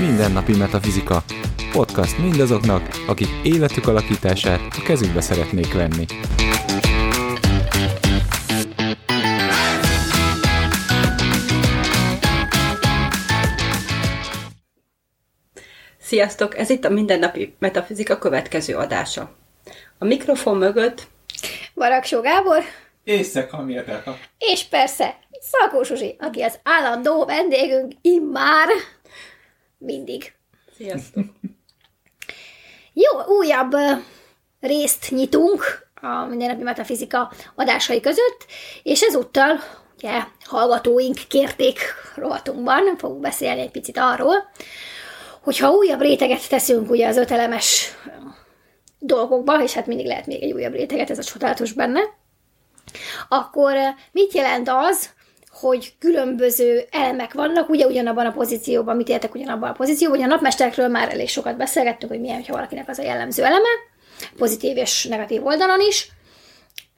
Mindennapi Metafizika. Podcast mindazoknak, akik életük alakítását a kezükbe szeretnék venni. Sziasztok! Ez itt a Mindennapi Metafizika következő adása. A mikrofon mögött Baraksó Gábor, És Etelka. és persze Szalkó Zsuzsi, aki az állandó vendégünk immár mindig. Sziasztok! Jó, újabb részt nyitunk a mindennapi metafizika adásai között, és ezúttal ugye, hallgatóink kérték rovatunkban, fogunk beszélni egy picit arról, hogyha újabb réteget teszünk ugye az ötelemes dolgokba, és hát mindig lehet még egy újabb réteget, ez a csodálatos benne, akkor ö, mit jelent az, hogy különböző elemek vannak, ugye ugyanabban a pozícióban, mit értek ugyanabban a pozícióban, ugye a napmesterekről már elég sokat beszélgettünk, hogy milyen, hogyha valakinek az a jellemző eleme, pozitív és negatív oldalon is.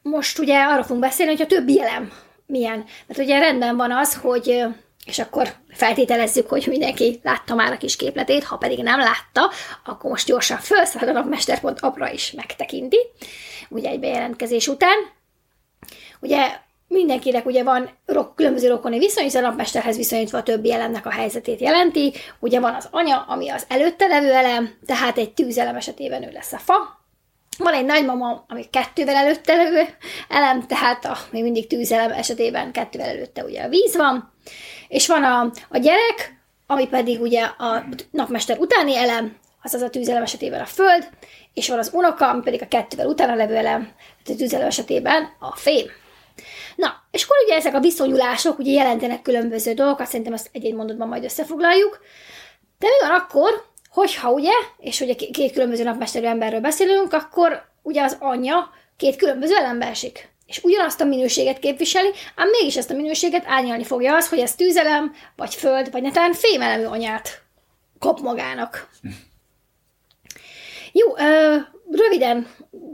Most ugye arról fogunk beszélni, hogy a többi elem milyen. Mert ugye rendben van az, hogy ö, és akkor feltételezzük, hogy mindenki látta már a kis képletét, ha pedig nem látta, akkor most gyorsan felszáll a napmester.apra is megtekinti, ugye egy bejelentkezés után. Ugye mindenkinek ugye van ro- különböző rokoni viszony, hiszen a napmesterhez viszonyítva a többi elemnek a helyzetét jelenti. Ugye van az anya, ami az előtte levő elem, tehát egy tűzelem esetében ő lesz a fa. Van egy nagymama, ami kettővel előtte levő elem, tehát a, még mindig tűzelem esetében kettővel előtte ugye a víz van. És van a, a gyerek, ami pedig ugye a napmester utáni elem, azaz a tűzelem esetében a föld, és van az unoka, ami pedig a kettővel utána levő elem, a tűzelem esetében a fém. Na, és akkor ugye ezek a viszonyulások ugye jelentenek különböző dolgokat, szerintem ezt egy-egy mondatban majd összefoglaljuk. De mi van akkor, hogyha ugye, és ugye két különböző napmesterű emberről beszélünk, akkor ugye az anyja két különböző elembe esik. És ugyanazt a minőséget képviseli, ám mégis ezt a minőséget árnyalni fogja az, hogy ez tűzelem, vagy föld, vagy netán fémelemű anyát kap magának. Jó, ö, röviden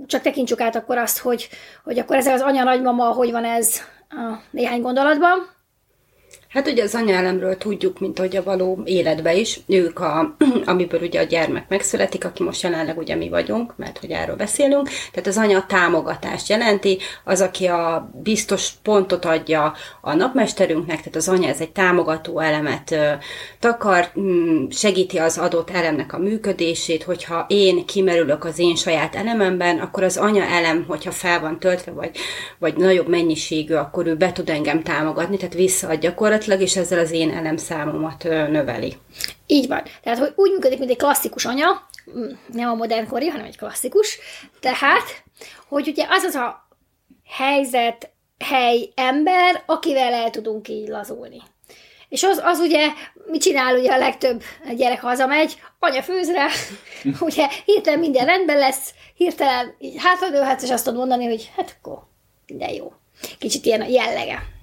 csak tekintsük át akkor azt, hogy, hogy akkor ez az anya-nagymama, hogy van ez a néhány gondolatban. Hát ugye az anyaelemről tudjuk, mint hogy a való életbe is, ők, a, amiből ugye a gyermek megszületik, aki most jelenleg ugye mi vagyunk, mert hogy erről beszélünk, tehát az anya támogatást jelenti, az, aki a biztos pontot adja a napmesterünknek, tehát az anya ez egy támogató elemet takar, mm, segíti az adott elemnek a működését, hogyha én kimerülök az én saját elememben, akkor az anya elem, hogyha fel van töltve, vagy, vagy nagyobb mennyiségű, akkor ő be tud engem támogatni, tehát visszaad gyakorlatilag, és ezzel az én elemszámomat növeli. Így van. Tehát, hogy úgy működik, mint egy klasszikus anya, nem a modernkori, hanem egy klasszikus. Tehát, hogy ugye az az a helyzet, hely, ember, akivel el tudunk így lazulni. És az, az ugye, mit csinál ugye a legtöbb gyerek hazamegy, anya főz rá, ugye hirtelen minden rendben lesz, hirtelen így hátradőlhetsz, és azt tudod mondani, hogy hát akkor minden jó. Kicsit ilyen a jellege.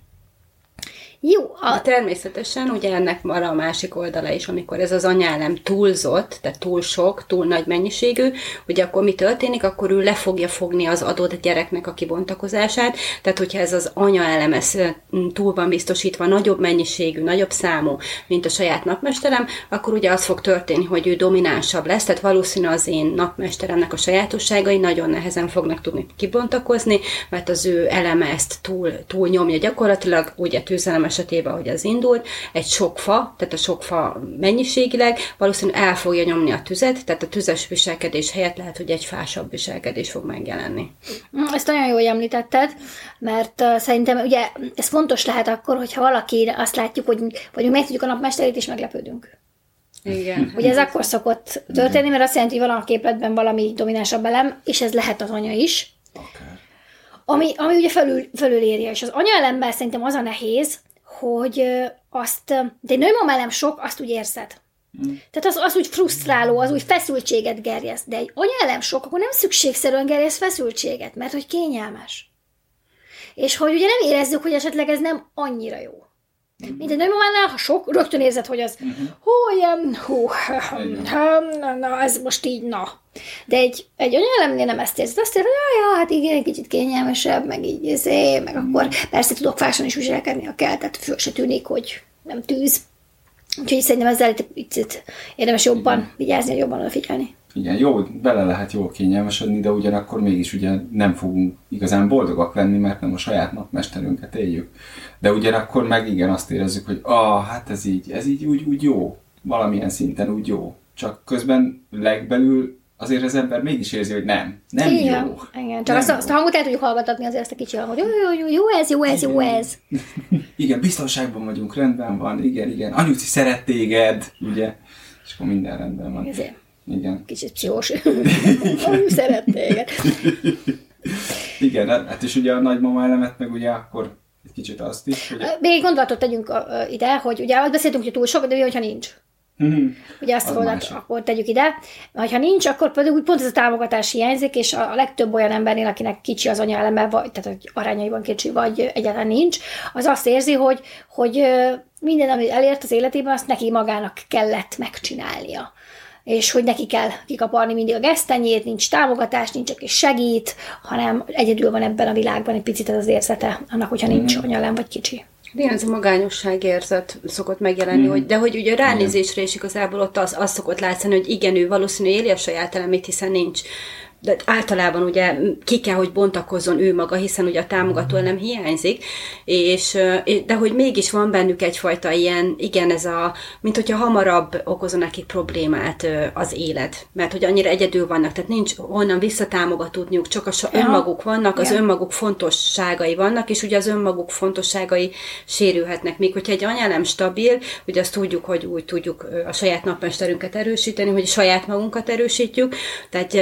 Jó, a, De természetesen ugye ennek van a másik oldala is, amikor ez az anyálem túlzott, tehát túl sok, túl nagy mennyiségű, ugye akkor mi történik, akkor ő le fogja fogni az adott gyereknek a kibontakozását, tehát hogyha ez az anyaelem ez mm, túl van biztosítva, nagyobb mennyiségű, nagyobb számú, mint a saját napmesterem, akkor ugye az fog történni, hogy ő dominánsabb lesz, tehát valószínű az én napmesteremnek a sajátosságai nagyon nehezen fognak tudni kibontakozni, mert az ő eleme ezt túl, túl nyomja gyakorlatilag, ugye tűzelem esetében, hogy az indult, egy sok fa, tehát a sok fa mennyiségileg valószínűleg el fogja nyomni a tüzet, tehát a tüzes viselkedés helyett lehet, hogy egy fásabb viselkedés fog megjelenni. Mm, Ezt nagyon jól említetted, mert uh, szerintem ugye ez fontos lehet akkor, hogyha valaki azt látjuk, hogy vagy meg tudjuk a napmesterét, és meglepődünk. Igen. Ugye ez akkor szokott történni, mert azt jelenti, hogy van a képletben valami dominánsabb elem, és ez lehet az anya is, Akár. ami, ami ugye felül, felül érje. És az anya elemben szerintem az a nehéz, hogy azt, de egy nagymama elem sok, azt úgy érzed. Tehát az, az úgy frusztráló, az úgy feszültséget gerjeszt, de egy anyelem sok, akkor nem szükségszerűen gerjeszt feszültséget, mert hogy kényelmes. És hogy ugye nem érezzük, hogy esetleg ez nem annyira jó. Mint egy nagymamánál, ha sok, rögtön érzed, hogy az, hú, ilyen, hú, na, na, ez most így, na. De egy, egy anyaelemnél nem ezt érzed, azt érzed, hogy ja, hát igen, egy kicsit kényelmesebb, meg így, izé, meg akkor persze tudok fásan is viselkedni, ha kell, tehát föl se tűnik, hogy nem tűz. Úgyhogy szerintem ezzel egy picit érdemes jobban vigyázni, jobban odafigyelni. Igen, jó, bele lehet jól kényelmesedni, de ugyanakkor mégis ugye nem fogunk igazán boldogak lenni, mert nem a saját napmesterünket éljük. De ugyanakkor meg igen, azt érezzük, hogy ah, hát ez így, ez így úgy, úgy jó, valamilyen szinten úgy jó. Csak közben legbelül azért az ember mégis érzi, hogy nem, nem igen, jó. Igen, csak Nem azt, jó. azt a hangot el tudjuk hallgatni azért ezt a kicsi hangot. Jó, jó, jó, jó ez, jó ez, jó ez. Igen, biztonságban vagyunk, rendben van, igen, igen. Anyuci szeret téged, ugye? És akkor minden rendben van. Ezért Igen. kicsit pszichós. Anyu szeret téged. Igen, hát és ugye a nagymama elemet meg ugye akkor egy kicsit azt is, hogy... Még egy gondolatot tegyünk ide, hogy ugye azt beszéltünk, hogy túl sok, de hogyha nincs? Mhm. Ugye azt másik. akkor tegyük ide. Ha nincs, akkor pedig úgy pont ez a támogatás hiányzik, és a legtöbb olyan embernél, akinek kicsi az anyaeleme, vagy, tehát hogy arányaiban kicsi, vagy egyáltalán nincs, az azt érzi, hogy, hogy minden, amit elért az életében, azt neki magának kellett megcsinálnia és hogy neki kell kikaparni mindig a gesztenyét, nincs támogatás, nincs, aki segít, hanem egyedül van ebben a világban egy picit ez az érzete annak, hogyha nincs anyalem vagy kicsi. Igen, ez a magányosság érzet szokott megjelenni, mm. hogy, de hogy ugye a ránézésre is igazából ott az, az szokott látszani, hogy igen, ő valószínű éli a saját elemét, hiszen nincs. De általában ugye ki kell, hogy bontakozzon ő maga, hiszen ugye a támogató elem hiányzik, és, de hogy mégis van bennük egyfajta ilyen, igen, ez a, mint hogyha hamarabb okozza nekik problémát az élet, mert hogy annyira egyedül vannak, tehát nincs honnan visszatámogatódniuk, csak a sa- Ja. önmaguk vannak, az Ja. önmaguk fontosságai vannak, és ugye az önmaguk fontosságai sérülhetnek. Még hogyha egy anya nem stabil, ugye azt tudjuk, hogy úgy tudjuk a saját napmesterünket erősíteni, hogy saját magunkat erősítjük, tehát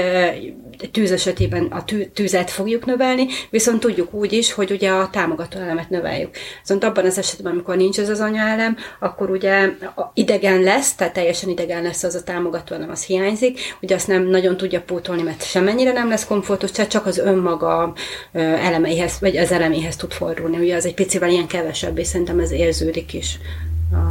tűz esetében a tű, tűzet fogjuk növelni, viszont tudjuk úgy is, hogy ugye a támogató elemet növeljük. Viszont abban az esetben, amikor nincs ez az anyaelem, akkor ugye idegen lesz, tehát teljesen idegen lesz az a támogató elem, az hiányzik, ugye azt nem nagyon tudja pótolni, mert semennyire nem lesz komfortos, tehát csak az önmaga elemeihez, vagy az eleméhez tud fordulni. Ugye az egy picivel ilyen kevesebb, és szerintem ez érződik is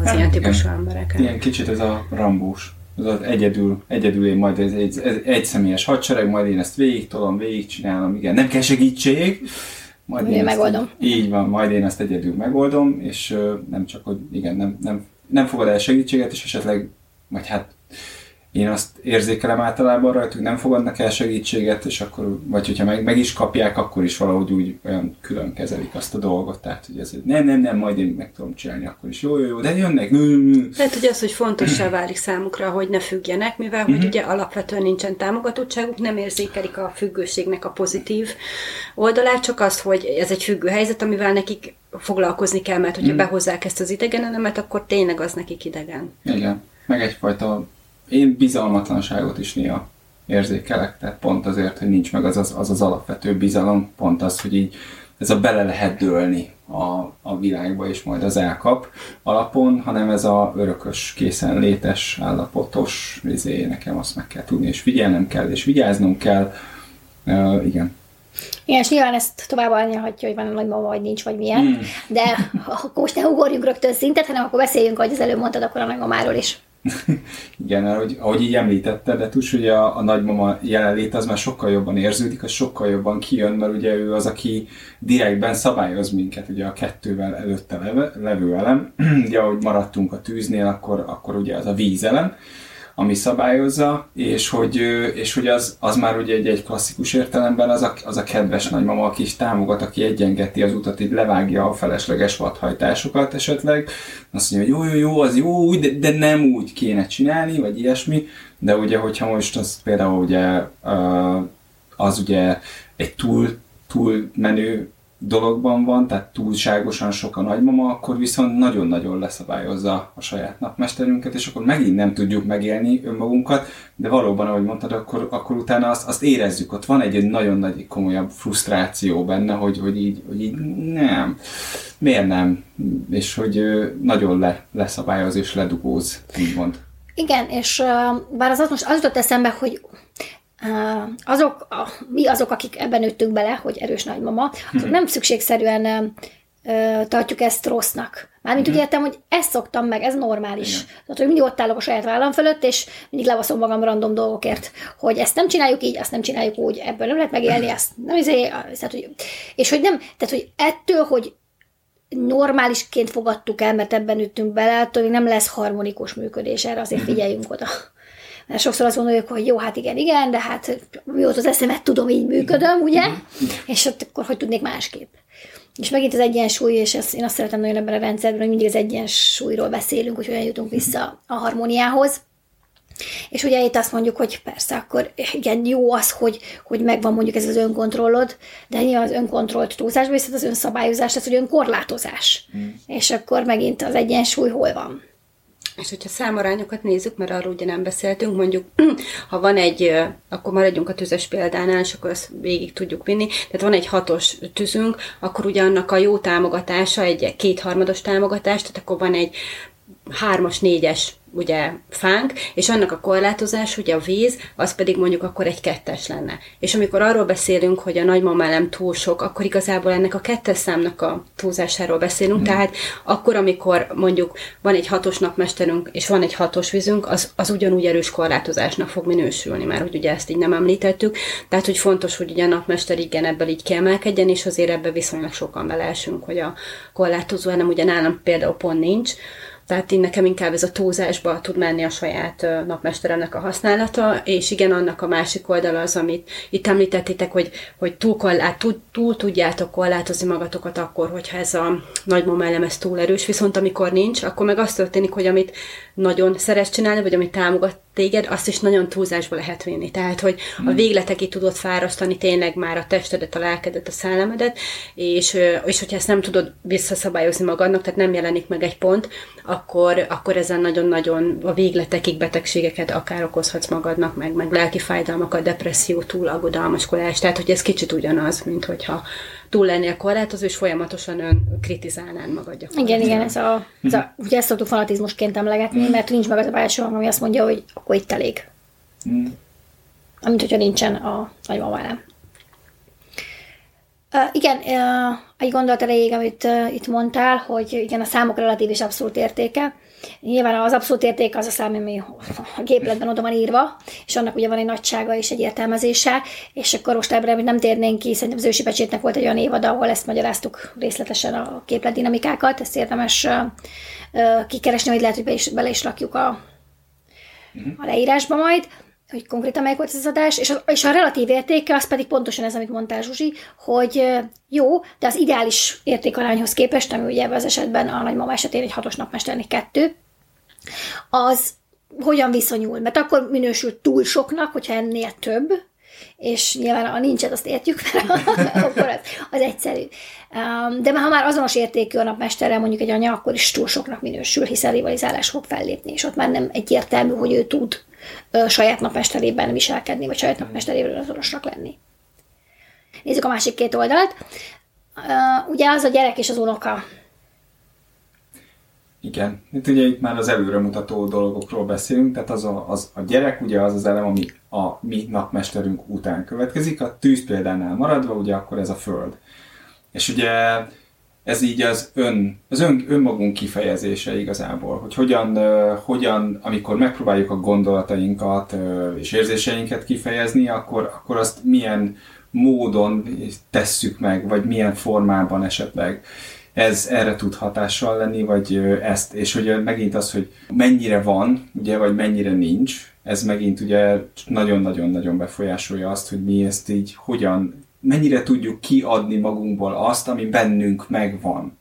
az Hát, ilyen típusú embereken. Ilyen kicsit ez a rambós. Az egyedül, egyedül én majd ez egy, ez egy személyes hadsereg, majd én ezt végigtolom, végigcsinálom, igen, nem kell segítség, majd Én ezt megoldom. Így, így van, majd én ezt egyedül megoldom, és nem csak, hogy igen, nem, nem, nem fogad el segítséget, és esetleg, vagy hát én azt érzékelem általában rajtuk, nem fogadnak el segítséget, és akkor, vagy hogyha meg, meg is kapják, akkor is valahogy úgy olyan külön kezelik azt a dolgot, tehát hogy ez, nem, nem, nem, majd én meg tudom csinálni, akkor is jó, jó, jó, de jönnek. Lehet, hogy az, hogy fontossá válik számukra, hogy ne függjenek, mivel hogy ugye alapvetően nincsen támogatottságuk, nem érzékelik a függőségnek a pozitív oldalát, csak azt, hogy ez egy függő helyzet, amivel nekik foglalkozni kell, mert hogyha behozzák ezt az idegen elemet, akkor tényleg az nekik idegen. Igen, meg egyfajta, én bizalmatlanságot is néha érzékelek, tehát pont azért, hogy nincs meg az az, az, az alapvető bizalom, pont az, hogy így ez a bele lehet dőlni a, a világba, és majd az elkap alapon, hanem ez a örökös, készen létes, állapotos, izé, nekem azt meg kell tudni, és figyelnem kell, és vigyáznom kell. Uh, igen. Igen, és nyilván ezt tovább árnyalhatja, hogy van a nagymama, vagy nincs, vagy milyen, Hmm. de akkor most ne ugorjunk rögtön szintet, hanem akkor beszéljünk, ahogy az előbb mondtad, akkor a nagymamáról is. Igen, ahogy, ahogy így említetted, de tudsz, hogy a, a nagymama jelenlét az már sokkal jobban érződik, az sokkal jobban kijön, mert ugye ő az, aki direktben szabályoz minket, ugye a kettővel előtte levő elem, ugye ahogy maradtunk a tűznél, akkor, akkor ugye az a vízelem, ami szabályozza, és hogy, és hogy az, az már ugye egy, egy klasszikus értelemben az a, az a kedves nagymama, aki is támogat, aki egyengeti az utat, így levágja a felesleges vadhajtásokat esetleg, azt mondja, hogy jó, jó, jó, az jó, úgy, de, de nem úgy kéne csinálni, vagy ilyesmi, de ugye, hogyha most az például ugye, az ugye egy túl, túl menő dologban van, tehát túlságosan sok a nagymama, akkor viszont nagyon-nagyon leszabályozza a saját napmesterünket, és akkor megint nem tudjuk megélni önmagunkat, de valóban, ahogy mondtad, akkor, akkor utána azt, azt érezzük, ott van egy, egy nagyon nagy komolyabb frusztráció benne, hogy, hogy, így, hogy így nem, miért nem, és hogy nagyon le, leszabályoz és ledugóz, úgymond. Igen, és bár az, most az jutott eszembe, hogy azok, a, mi azok, akik ebben nőttünk bele, hogy erős nagymama, azok nem szükségszerűen ö, tartjuk ezt rossznak. Mármint úgy értem, hogy ezt szoktam meg, ez normális. Igen. Tehát, hogy mindig ott állok a saját vállam fölött, és mindig levaszom magam random dolgokért, hogy ezt nem csináljuk így, azt nem csináljuk úgy, ebből nem lehet megélni, ezt nem izé, tehát, hogy, és hogy nem, tehát, hogy ettől, hogy normálisként fogadtuk el, mert ebben üttünk bele, attól nem lesz harmonikus működés, erre azért figyeljünk oda. Mert sokszor azt gondoljuk, hogy jó, hát igen, igen, de hát mióta az eszemet tudom, így működöm, ugye? És ott akkor hogy tudnék másképp? És megint az egyensúly, és ezt, én azt szeretem nagyon ebben a rendszerben, hogy mindig az egyensúlyról beszélünk, hogy hogyan jutunk vissza a harmóniához. És ugye itt azt mondjuk, hogy persze, akkor igen, jó az, hogy, hogy megvan mondjuk ez az önkontrollod, de nyilván az önkontrollt túlzásba viszont az önszabályozás, tehát hogy önkorlátozás. Mm. És akkor megint az egyensúly hol van? És hogyha számarányokat nézzük, mert arról ugye nem beszéltünk, mondjuk, ha van egy, akkor maradjunk a tüzes példánál, és akkor ezt végig tudjuk vinni, tehát van egy hatos tüzünk, akkor ugye annak a jó támogatása, egy kétharmados támogatás, tehát akkor van egy hármas, négyes ugye fánk, és annak a korlátozás, ugye a víz, az pedig mondjuk akkor egy kettes lenne. És amikor arról beszélünk, hogy a nagymamelem túl sok, akkor igazából ennek a kettes számnak a túlzásáról beszélünk, mm. tehát akkor, amikor mondjuk van egy hatos napmesterünk, és van egy hatos vízünk, az, az ugyanúgy erős korlátozásnak fog minősülni, már hogy ugye ezt így nem említettük, tehát hogy fontos, hogy ugye a napmester igen ebből így kiemelkedjen, és azért ebbe viszonylag sokan beleesünk, hogy a korlátozó, hanem ugye nálam például pont nincs, tehát én nekem inkább ez a túlzásba tud menni a saját napmesteremnek a használata, és igen, annak a másik oldala az, amit itt említettétek, hogy, hogy túl, korlát, túl, túl tudjátok korlátozni magatokat akkor, hogyha ez a nagy elem ez túl erős, viszont amikor nincs, akkor meg az történik, hogy amit nagyon szeretsz csinálni, vagy amit támogat téged, azt is nagyon túlzásba lehet vinni. Tehát, hogy a végletekig tudod fárasztani tényleg már a testedet, a lelkedet, a szellemedet, és, és hogyha ezt nem tudod visszaszabályozni magadnak, tehát nem jelenik meg egy pont, akkor, akkor ezen nagyon-nagyon a végletekig betegségeket akár okozhatsz magadnak, meg, meg lelki fájdalmakat, depresszió, túl aggodalmaskodás. Tehát, hogy ez kicsit ugyanaz, mint hogyha túl lennél korlátozó, és folyamatosan ön kritizálnád magad gyakorlatilag. Igen, igen, ez a, ez a ugye ezt szoktuk fanatizmusként emlegetni, mert nincs meg az a belső hang, ami azt mondja, hogy akkor itt elég. Mm. Amint hogyha nincsen a nagymama elem. Uh, igen, uh, egy gondolat erejéig, amit uh, itt mondtál, hogy igen, a számok relatív és abszolút értéke. Nyilván az abszolút érték az a szám, ami a gépletben oda van írva, és annak ugye van egy nagysága és egy értelmezése, és akkor most hogy nem térnénk ki, szerintem az ősi pecsétnek volt egy olyan évad, ahol ezt magyaráztuk részletesen a képletdinamikákat, ezt érdemes kikeresni, hogy lehet, hogy be is, bele is rakjuk a, a leírásba majd hogy konkrétan melyik volt ez az adás, és a, és a relatív értéke az pedig pontosan ez, amit mondtál Zsuzsi, hogy jó, de az ideális értékarányhoz képest, ami ugye ebben az esetben a nagymama esetén egy hatos napmesternek kettő, az hogyan viszonyul? Mert akkor minősül túl soknak, hogyha ennél több, és nyilván a nincset azt értjük, mert akkor az, az egyszerű. De ha már azonos értékű a napmesterrel mondjuk egy anya, akkor is túl soknak minősül, hiszen rivalizálás fog fellépni, és ott már nem egyértelmű, hogy ő tud saját napmesterében viselkedni, vagy saját napmesterében azonosnak lenni. Nézzük a másik két oldalt. Ugye az a gyerek és az unoka. Igen. Itt ugye itt már az előremutató dolgokról beszélünk, tehát az a, az a gyerek ugye az az elem, ami a mi napmesterünk után következik, a tűz példánál maradva, ugye akkor ez a föld. És ugye ez így az, ön, az ön, önmagunk kifejezése igazából, hogy hogyan, hogyan, amikor megpróbáljuk a gondolatainkat és érzéseinket kifejezni, akkor, akkor azt milyen módon tesszük meg, vagy milyen formában esetleg ez erre tud hatással lenni, vagy ezt, és ugye megint az, hogy mennyire van, ugye, vagy mennyire nincs, ez megint ugye nagyon-nagyon-nagyon befolyásolja azt, hogy mi ezt így hogyan, mennyire tudjuk kiadni magunkból azt, ami bennünk megvan.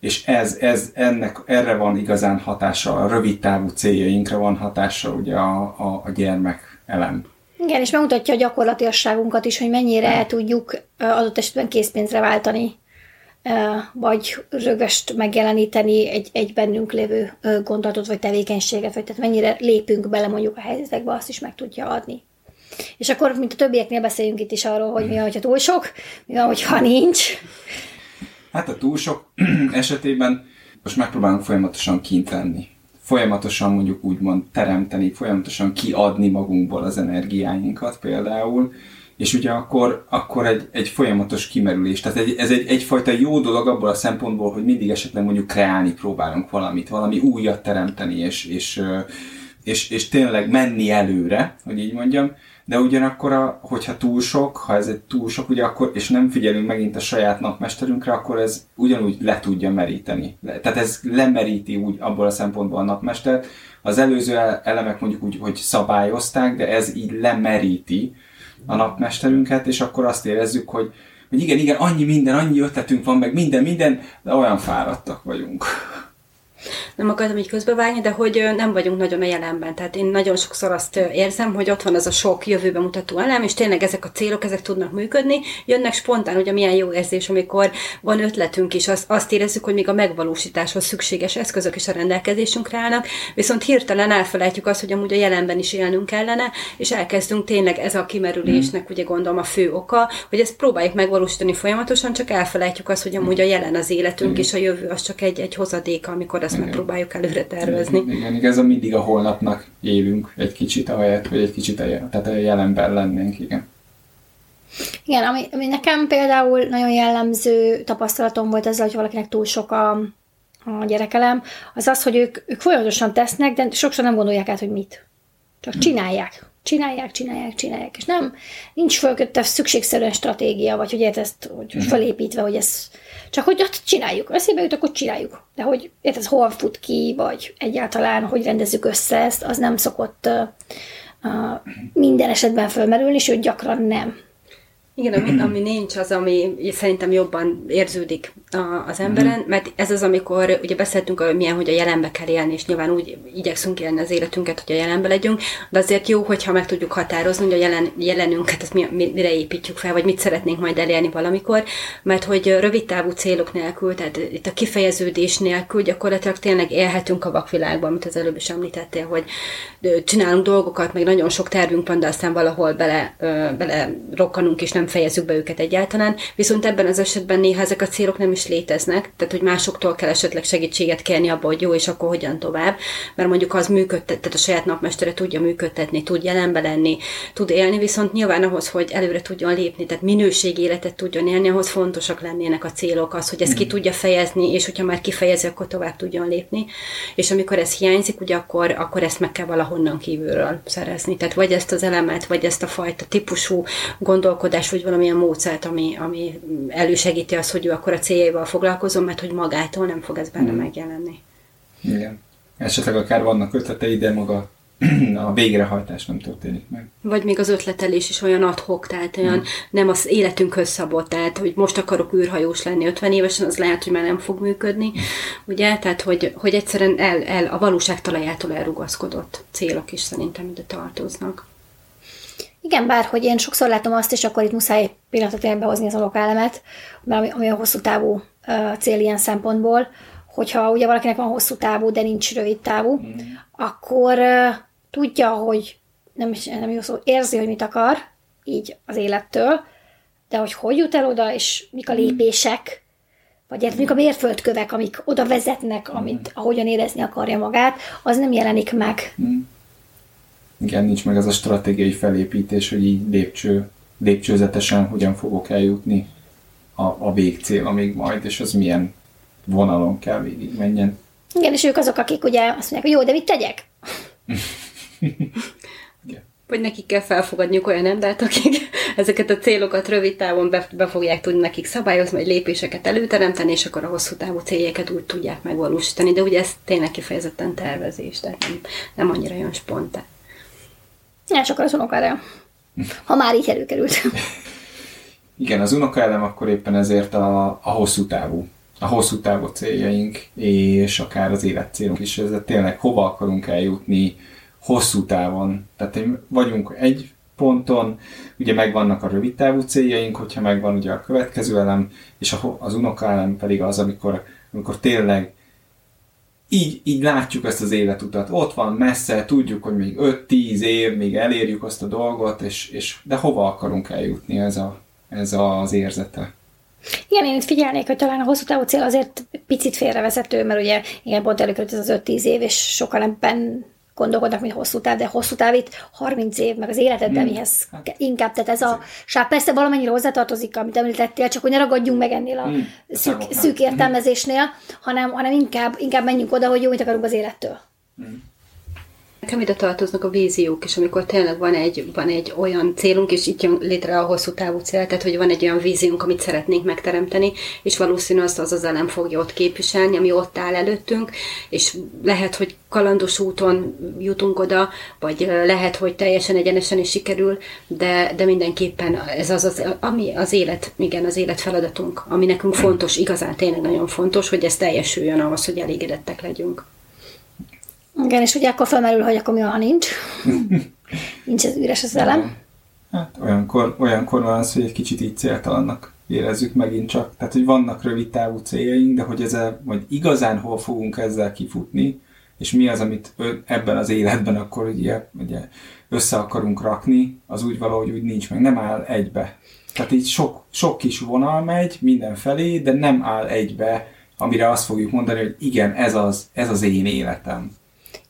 És ez, ez ennek, erre van igazán hatása, a rövid távú céljainkra van hatása ugye a, a, a gyermek elem. Igen, és megmutatja a gyakorlatilasságunkat is, hogy mennyire tudjuk ö, adott esetben készpénzre váltani, vagy rögöst megjeleníteni egy, egy bennünk lévő gondolatot, vagy tevékenységet, vagy tehát mennyire lépünk bele mondjuk a helyzetekbe, azt is meg tudja adni. És akkor, mint a többieknél beszéljünk itt is arról, hogy mi van, hogyha túl sok, mi van, hogyha nincs. Hát a túl sok esetében most megpróbálunk folyamatosan kint lenni. Folyamatosan mondjuk úgymond teremteni, folyamatosan kiadni magunkból az energiáinkat például, és ugye akkor, akkor egy, egy folyamatos kimerülés. Tehát egy, ez egy, egyfajta jó dolog abból a szempontból, hogy mindig esetleg mondjuk kreálni próbálunk valamit, valami újat teremteni, és, és, és, és tényleg menni előre, hogy így mondjam, de ugyanakkor, a, hogyha túl sok, ha ez egy túl sok, ugye akkor, és nem figyelünk megint a saját napmesterünkre, akkor ez ugyanúgy le tudja meríteni. Tehát ez lemeríti úgy abból a szempontból a napmester. Az előző elemek mondjuk úgy, hogy szabályozták, de ez így lemeríti a napmesterünket, és akkor azt érezzük, hogy, hogy igen, igen, annyi minden, annyi ötletünk van, meg minden, minden, de olyan fáradtak vagyunk nem akartam így közbevágni, de hogy nem vagyunk nagyon a jelenben. Tehát én nagyon sokszor azt érzem, hogy ott van az a sok jövőbe mutató elem, és tényleg ezek a célok, ezek tudnak működni. Jönnek spontán, ugye milyen jó érzés, amikor van ötletünk is, azt, azt érezzük, hogy még a megvalósításhoz szükséges eszközök is a rendelkezésünkre állnak, viszont hirtelen elfelejtjük azt, hogy amúgy a jelenben is élnünk kellene, és elkezdünk tényleg ez a kimerülésnek, ugye gondolom a fő oka, hogy ezt próbáljuk megvalósítani folyamatosan, csak elfelejtjük azt, hogy amúgy a jelen az életünk, és a jövő az csak egy, egy hozadék, amikor azt megpróbáljuk előre tervezni. Igen, igazán mindig a holnapnak élünk egy kicsit, ahelyett, hogy egy kicsit a, tehát a jelenben lennénk, igen. Igen, ami, ami nekem például nagyon jellemző tapasztalatom volt ezzel, hogy valakinek túl sok a, a gyerekelem, az az, hogy ők, ők folyamatosan tesznek, de sokszor nem gondolják át, hogy mit. Csak csinálják. Csinálják, csinálják, csinálják. És nem, nincs fölkötte szükségszerűen stratégia, vagy hogy ezt hogy uh-huh. felépítve, hogy ez csak hogy azt csináljuk. Eszébe jut, akkor csináljuk. De hogy ez hol fut ki, vagy egyáltalán hogy rendezzük össze ezt, az nem szokott uh, uh, minden esetben fölmerülni, sőt gyakran nem. Igen, ami, ami nincs, az, ami szerintem jobban érződik a, az emberen, mm. mert ez az, amikor ugye beszéltünk, hogy milyen, hogy a jelenbe kell élni, és nyilván úgy igyekszünk élni az életünket, hogy a jelenbe legyünk, de azért jó, hogyha meg tudjuk határozni, hogy a jelen, jelenünket, ezt mi, mire építjük fel, vagy mit szeretnénk majd elérni valamikor, mert hogy rövid távú célok nélkül, tehát itt a kifejeződés nélkül gyakorlatilag tényleg élhetünk a vakvilágban, amit az előbb is említettél, hogy csinálunk dolgokat, meg nagyon sok tervünk van, de aztán valahol bele, bele rokkanunk, és nem fejezzük be őket egyáltalán. Viszont ebben az esetben néha ezek a célok nem is léteznek, tehát hogy másoktól kell esetleg segítséget kérni abba, hogy jó, és akkor hogyan tovább. Mert mondjuk az működtet, tehát a saját napmestere tudja működtetni, tud jelenbe lenni, tud élni, viszont nyilván ahhoz, hogy előre tudjon lépni, tehát minőségi életet tudjon élni, ahhoz fontosak lennének a célok, az, hogy ezt ki mm. tudja fejezni, és hogyha már kifejezi, akkor tovább tudjon lépni. És amikor ez hiányzik, ugye akkor, akkor ezt meg kell valahonnan kívülről szerezni. Tehát vagy ezt az elemet, vagy ezt a fajta típusú gondolkodás, vagy valamilyen módszert, ami, ami elősegíti azt, hogy ő akkor a céljaival foglalkozom, mert hogy magától nem fog ez benne hmm. megjelenni. Igen. Esetleg akár vannak ötletei, de maga a végrehajtás nem történik meg. Vagy még az ötletelés is olyan adhok, tehát olyan hmm. nem az életünkhöz szabott, tehát hogy most akarok űrhajós lenni 50 évesen, az lehet, hogy már nem fog működni, hmm. ugye? Tehát, hogy, hogy egyszerűen el, el, a valóság talajától elrugaszkodott célok is szerintem ide tartoznak. Igen, bár hogy én sokszor látom azt, és akkor itt muszáj pillanatot behozni az alokálemet, ami, ami a hosszú távú uh, cél ilyen szempontból, hogyha ugye valakinek van hosszú távú, de nincs rövid távú, mm. akkor uh, tudja, hogy nem, nem jó szó, érzi, hogy mit akar, így az élettől, de hogy hogy jut el oda, és mik a lépések, vagy érted, mik a mérföldkövek, amik oda vezetnek, amit, ahogyan érezni akarja magát, az nem jelenik meg. Mm igen, nincs meg az a stratégiai felépítés, hogy így lépcső, lépcsőzetesen hogyan fogok eljutni a, a végcél, amíg majd, és az milyen vonalon kell végig menjen. Igen, és ők azok, akik ugye azt mondják, hogy jó, de mit tegyek? Vagy nekik kell felfogadniuk olyan embert, akik ezeket a célokat rövid távon be, be fogják tudni nekik szabályozni, vagy lépéseket előteremteni, és akkor a hosszú távú céljeket úgy tudják megvalósítani. De ugye ez tényleg kifejezetten tervezés, tehát nem, nem annyira olyan spontán. Ja, sokkal az unokára. Ha már így előkerült. Igen, az unokaelem akkor éppen ezért a, a hosszú távú a hosszú távú céljaink, és akár az életcélunk is, ez tényleg hova akarunk eljutni hosszú távon. Tehát vagyunk egy ponton, ugye megvannak a rövid távú céljaink, hogyha megvan ugye a következő elem, és az unokaelem pedig az, amikor, amikor tényleg így, így látjuk ezt az életutat. Ott van messze, tudjuk, hogy még 5-10 év, még elérjük azt a dolgot, és, és de hova akarunk eljutni ez, a, ez az érzete? Igen, én itt figyelnék, hogy talán a hosszú távú cél azért picit félrevezető, mert ugye igen, pont előkerült ez az 5-10 év, és sokan ebben gondolkodnak, mint hosszú táv, de hosszú táv itt 30 év, meg az életedben Hmm. mihez inkább, tehát ez a sáv persze valamennyire hozzátartozik, amit említettél, csak hogy ne ragadjunk meg ennél a Hmm. szűk, szűk értelmezésnél, hanem, hanem inkább, inkább menjünk oda, hogy jó, mit akarunk az élettől. Nekem ide tartoznak a víziók is, amikor tényleg van egy, van egy olyan célunk, és itt jön létre a hosszú távú cél, tehát hogy van egy olyan víziónk, amit szeretnénk megteremteni, és valószínű azt az az elem fogja ott képviselni, ami ott áll előttünk, és lehet, hogy kalandos úton jutunk oda, vagy lehet, hogy teljesen egyenesen is sikerül, de, de mindenképpen ez az, az, ami az élet, igen, az élet feladatunk, ami nekünk fontos, igazán tényleg nagyon fontos, hogy ez teljesüljön ahhoz, hogy elégedettek legyünk. Igen, és ugye akkor felmerül, hogy akkor mi van, ha nincs. nincs ez üres az elem. Hát olyankor, olyankor van az, hogy egy kicsit így céltalannak érezzük megint csak. Tehát, hogy vannak rövid távú céljaink, de hogy, ezzel, hogy igazán hol fogunk ezzel kifutni, és mi az, amit ebben az életben akkor ugye, ugye össze akarunk rakni, az úgy valahogy úgy nincs meg, nem áll egybe. Tehát így sok, sok kis vonal megy mindenfelé, de nem áll egybe, amire azt fogjuk mondani, hogy igen, ez az, ez az én életem.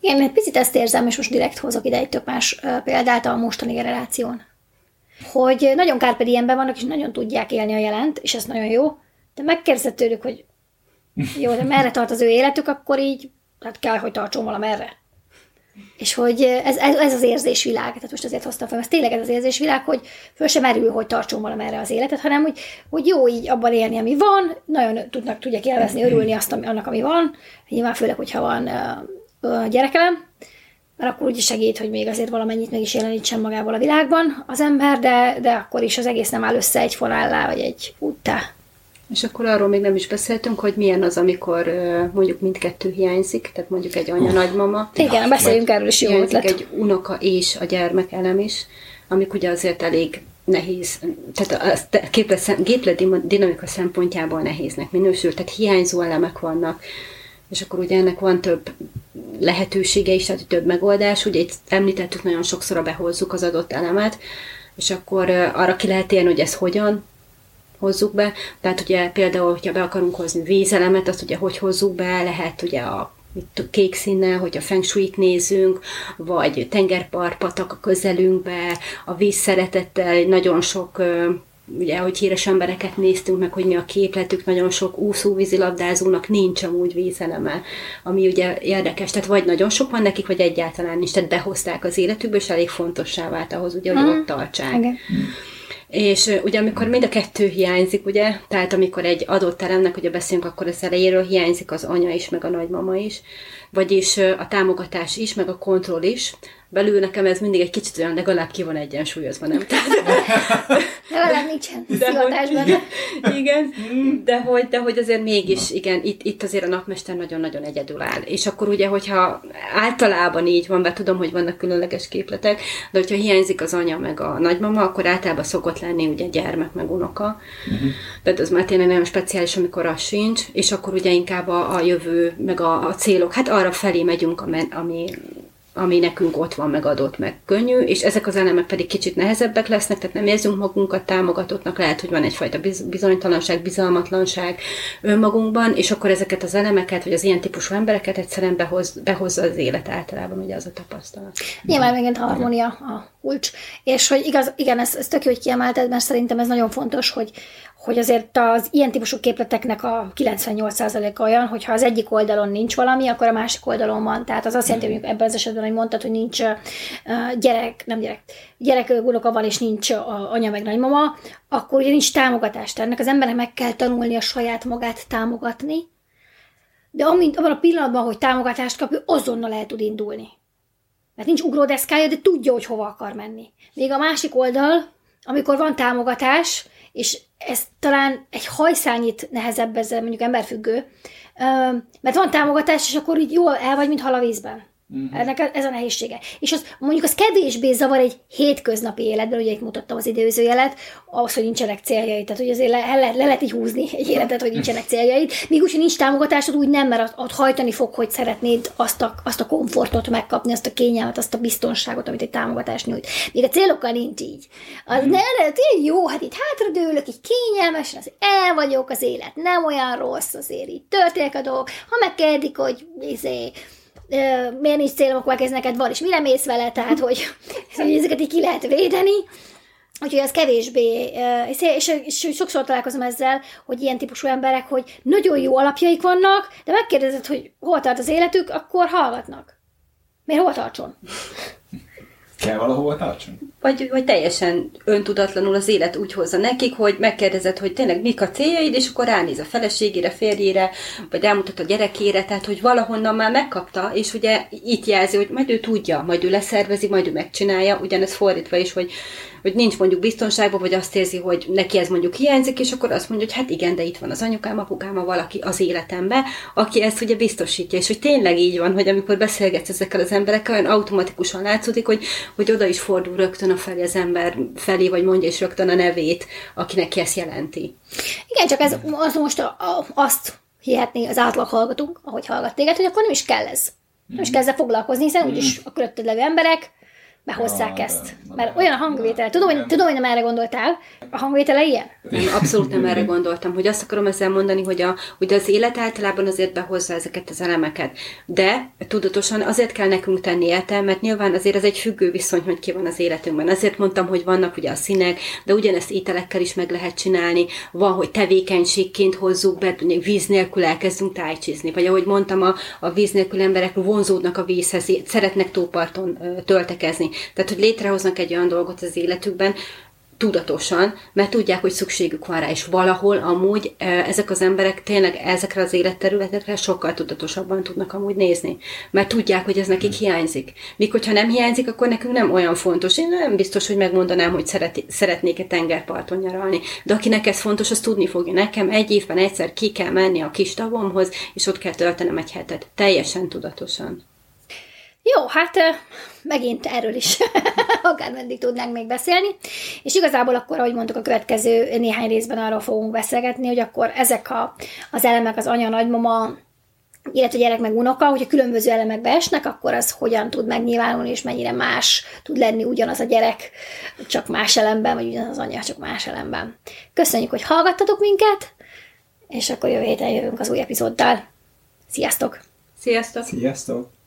Igen, egy picit ezt érzem, és most direkt hozok ide egy tök más példát a mostani generáción. Hogy nagyon carpe diemben vannak, és nagyon tudják élni a jelent, és ez nagyon jó, de megkérdezed tőlük, hogy jó, de merre tart az ő életük, akkor így, hát kell, hogy tartson valamerre. És hogy ez, ez, ez az érzésvilág, tehát most azért hoztam fel, ez tényleg ez az érzésvilág, hogy föl sem merül, hogy tartson valamerre az életet, hanem hogy, hogy jó így abban élni, ami van, nagyon tudnak, tudják élvezni, örülni azt, ami, annak, ami van, nyilván főleg, hogyha van ö, gyerekelem, mert akkor úgy segít, hogy még azért valamennyit meg is jelenítsen magából a világban az ember, de, de akkor is az egész nem áll össze egy fonállá, vagy egy úttá. És akkor arról még nem is beszéltünk, hogy milyen az, amikor mondjuk mindkettő hiányzik, tehát mondjuk egy anya, nagymama. Igen, beszéljünk erről is, jó ötlet. egy unoka és a gyermek elem is, amik ugye azért elég nehéz, tehát a képlet, képlet dinamika szempontjából nehéznek minősül, tehát hiányzó elemek vannak, és akkor ugye ennek van több lehetősége is, tehát több megoldás, ugye itt említettük nagyon sokszor, a behozzuk az adott elemet, és akkor arra ki lehet élni, hogy ez hogyan, hozzuk be. Tehát ugye például, hogyha be akarunk hozni vízelemet, azt ugye hogy hozzuk be, lehet ugye a mit kék színnel, hogy a feng shui-t nézünk, vagy tengerpart, patak a közelünkbe, a víz szeretettel, nagyon sok ugye, hogy híres embereket néztünk meg, hogy mi a képletük, nagyon sok úszó vízilabdázónak nincs amúgy vízeleme, ami ugye érdekes, tehát vagy nagyon sok van nekik, vagy egyáltalán nincs, tehát behozták az életükbe, és elég fontossá vált ahhoz, ugye, hogy ott tartsák. Igen. És ugye amikor mind a kettő hiányzik, ugye, tehát amikor egy adott teremnek, ugye beszélünk, akkor az elejéről hiányzik az anya is, meg a nagymama is, vagyis a támogatás is, meg a kontroll is. Belül nekem ez mindig egy kicsit olyan, legalább ki van egyensúlyozva, nem? Tehát, Legalább nincsen de hogy, igen, de hogy, de hogy azért mégis, igen, itt, itt azért a napmester nagyon-nagyon egyedül áll. És akkor ugye, hogyha általában így van, be tudom, hogy vannak különleges képletek, de hogyha hiányzik az anya meg a nagymama, akkor általában szokott lenni ugye gyermek meg unoka. Uh-huh. Tehát az már tényleg nagyon speciális, amikor az sincs, és akkor ugye inkább a, a jövő, meg a, a célok, hát arra felé megyünk, ami, ami ami nekünk ott van megadott, meg könnyű, és ezek az elemek pedig kicsit nehezebbek lesznek, tehát nem érzünk magunkat támogatottnak, lehet, hogy van egyfajta biz- bizonytalanság, bizalmatlanság önmagunkban, és akkor ezeket az elemeket, vagy az ilyen típusú embereket egyszerűen behoz, behozza az élet általában, ugye az a tapasztalat. Nyilván megint harmónia a kulcs. És hogy igaz, igen, ez, ez tök jó, hogy kiemelted, mert szerintem ez nagyon fontos, hogy, hogy azért az ilyen típusú képleteknek a 98%-a olyan, hogy ha az egyik oldalon nincs valami, akkor a másik oldalon van. Tehát az azt jelenti, hogy ebben az esetben, hogy mondtad, hogy nincs gyerek, nem gyerek, gyerek unoka van, és nincs anya meg nagymama, akkor ugye nincs támogatás. Tehát ennek az embernek meg kell tanulni a saját magát támogatni, de amint, abban a pillanatban, hogy támogatást kap, ő azonnal el tud indulni. Mert nincs ugródeszkája, de tudja, hogy hova akar menni. Még a másik oldal, amikor van támogatás, és ez talán egy hajszányit nehezebb ezzel mondjuk emberfüggő, mert van támogatás, és akkor így jól el vagy, mint hal a vízben. Uh-huh. Ennek ez a nehézsége. És az, mondjuk az kevésbé zavar egy hétköznapi életben, ugye itt mutattam az időzőjelet, ahhoz, hogy nincsenek céljaid. Tehát, hogy azért le, le, le lehet így húzni egy életet, hogy nincsenek céljaid. Míg úgy, hogy nincs támogatásod, úgy nem, mert ott hajtani fog, hogy szeretnéd azt a, azt a komfortot megkapni, azt a kényelmet, azt a biztonságot, amit egy támogatás nyújt. Míg a célokkal nincs így. Az ne, ne, tényleg jó, hát itt hátradőlök, így kényelmesen, az el vagyok, az élet nem olyan rossz, azért így történnek a dolgok. Ha megkérdik, hogy izé, miért nincs célom, akkor ez neked van, és mire mész vele, tehát hogy, hogy ezeket így ki lehet védeni. Úgyhogy az kevésbé, és, és, és sokszor találkozom ezzel, hogy ilyen típusú emberek, hogy nagyon jó alapjaik vannak, de megkérdezed, hogy hol tart az életük, akkor hallgatnak. Miért hol tartson? Kell valahova tartson? Vagy, vagy teljesen öntudatlanul az élet úgy hozza nekik, hogy megkérdezed, hogy tényleg mik a céljaid, és akkor ránéz a feleségére, férjére, vagy elmutat a gyerekére, tehát hogy valahonnan már megkapta, és ugye itt jelzi, hogy majd ő tudja, majd ő leszervezi, majd ő megcsinálja, ugyanez fordítva is, hogy, hogy nincs mondjuk biztonságban, vagy azt érzi, hogy neki ez mondjuk hiányzik, és akkor azt mondja, hogy hát igen, de itt van az anyukám, apukám, valaki az életembe, aki ezt ugye biztosítja, és hogy tényleg így van, hogy amikor beszélgetsz ezekkel az emberekkel, olyan automatikusan látszódik, hogy, hogy oda is fordul rögtön a felé az ember felé, vagy mondja is rögtön a nevét, aki neki ezt jelenti. Igen, csak ez az most a, a, azt hihetné az átlag hallgatunk, ahogy hallgat téged, hogy akkor nem is kell ez. Nem is kell ezzel foglalkozni, hiszen úgyis a körötted levő emberek behozzák Ja, ezt. de- na Mert olyan a hangvétel. Tudom, hogy, tudom, hogy nem erre gondoltál. A hangvétele ilyen? Én abszolút nem erre gondoltam, hogy azt akarom ezzel mondani, hogy, a, hogy az élet általában azért behozza ezeket az elemeket. De tudatosan azért kell nekünk tenni érte, mert nyilván azért ez egy függő viszony, hogy ki van az életünkben. Azért mondtam, hogy vannak ugye a színek, de ugyanezt ételekkel is meg lehet csinálni. Van, hogy tevékenységként hozzuk be, víz nélkül elkezdünk tájcsizni. Vagy ahogy mondtam, a, a víz nélkül emberek vonzódnak a vízhez, szeretnek tóparton töltekezni. Tehát, hogy létrehoznak egy olyan dolgot az életükben, tudatosan, mert tudják, hogy szükségük van rá, és valahol amúgy e, ezek az emberek tényleg ezekre az életterületekre sokkal tudatosabban tudnak amúgy nézni, mert tudják, hogy ez nekik hiányzik. Míg hogyha nem hiányzik, akkor nekünk nem olyan fontos. Én nem biztos, hogy megmondanám, hogy szeret, szeretnék-e tengerparton nyaralni, de akinek ez fontos, az tudni fogja. Nekem egy évben egyszer ki kell menni a kis tavomhoz, és ott kell töltenem egy hetet. Teljesen tudatosan. Jó, hát megint erről is akármeddig tudnánk még beszélni. És igazából akkor, ahogy mondtuk, a következő néhány részben arról fogunk beszélgetni, hogy akkor ezek a, az elemek, az anya, nagymama, illetve gyerek meg unoka, hogyha különböző elemekbe esnek, akkor az hogyan tud megnyilvánulni, és mennyire más tud lenni ugyanaz a gyerek, csak más elemben, vagy ugyanaz az anya, csak más elemben. Köszönjük, hogy hallgattatok minket, és akkor jövő héten jövünk az új epizóddal. Sziasztok! Sziasztok! Sziasztok!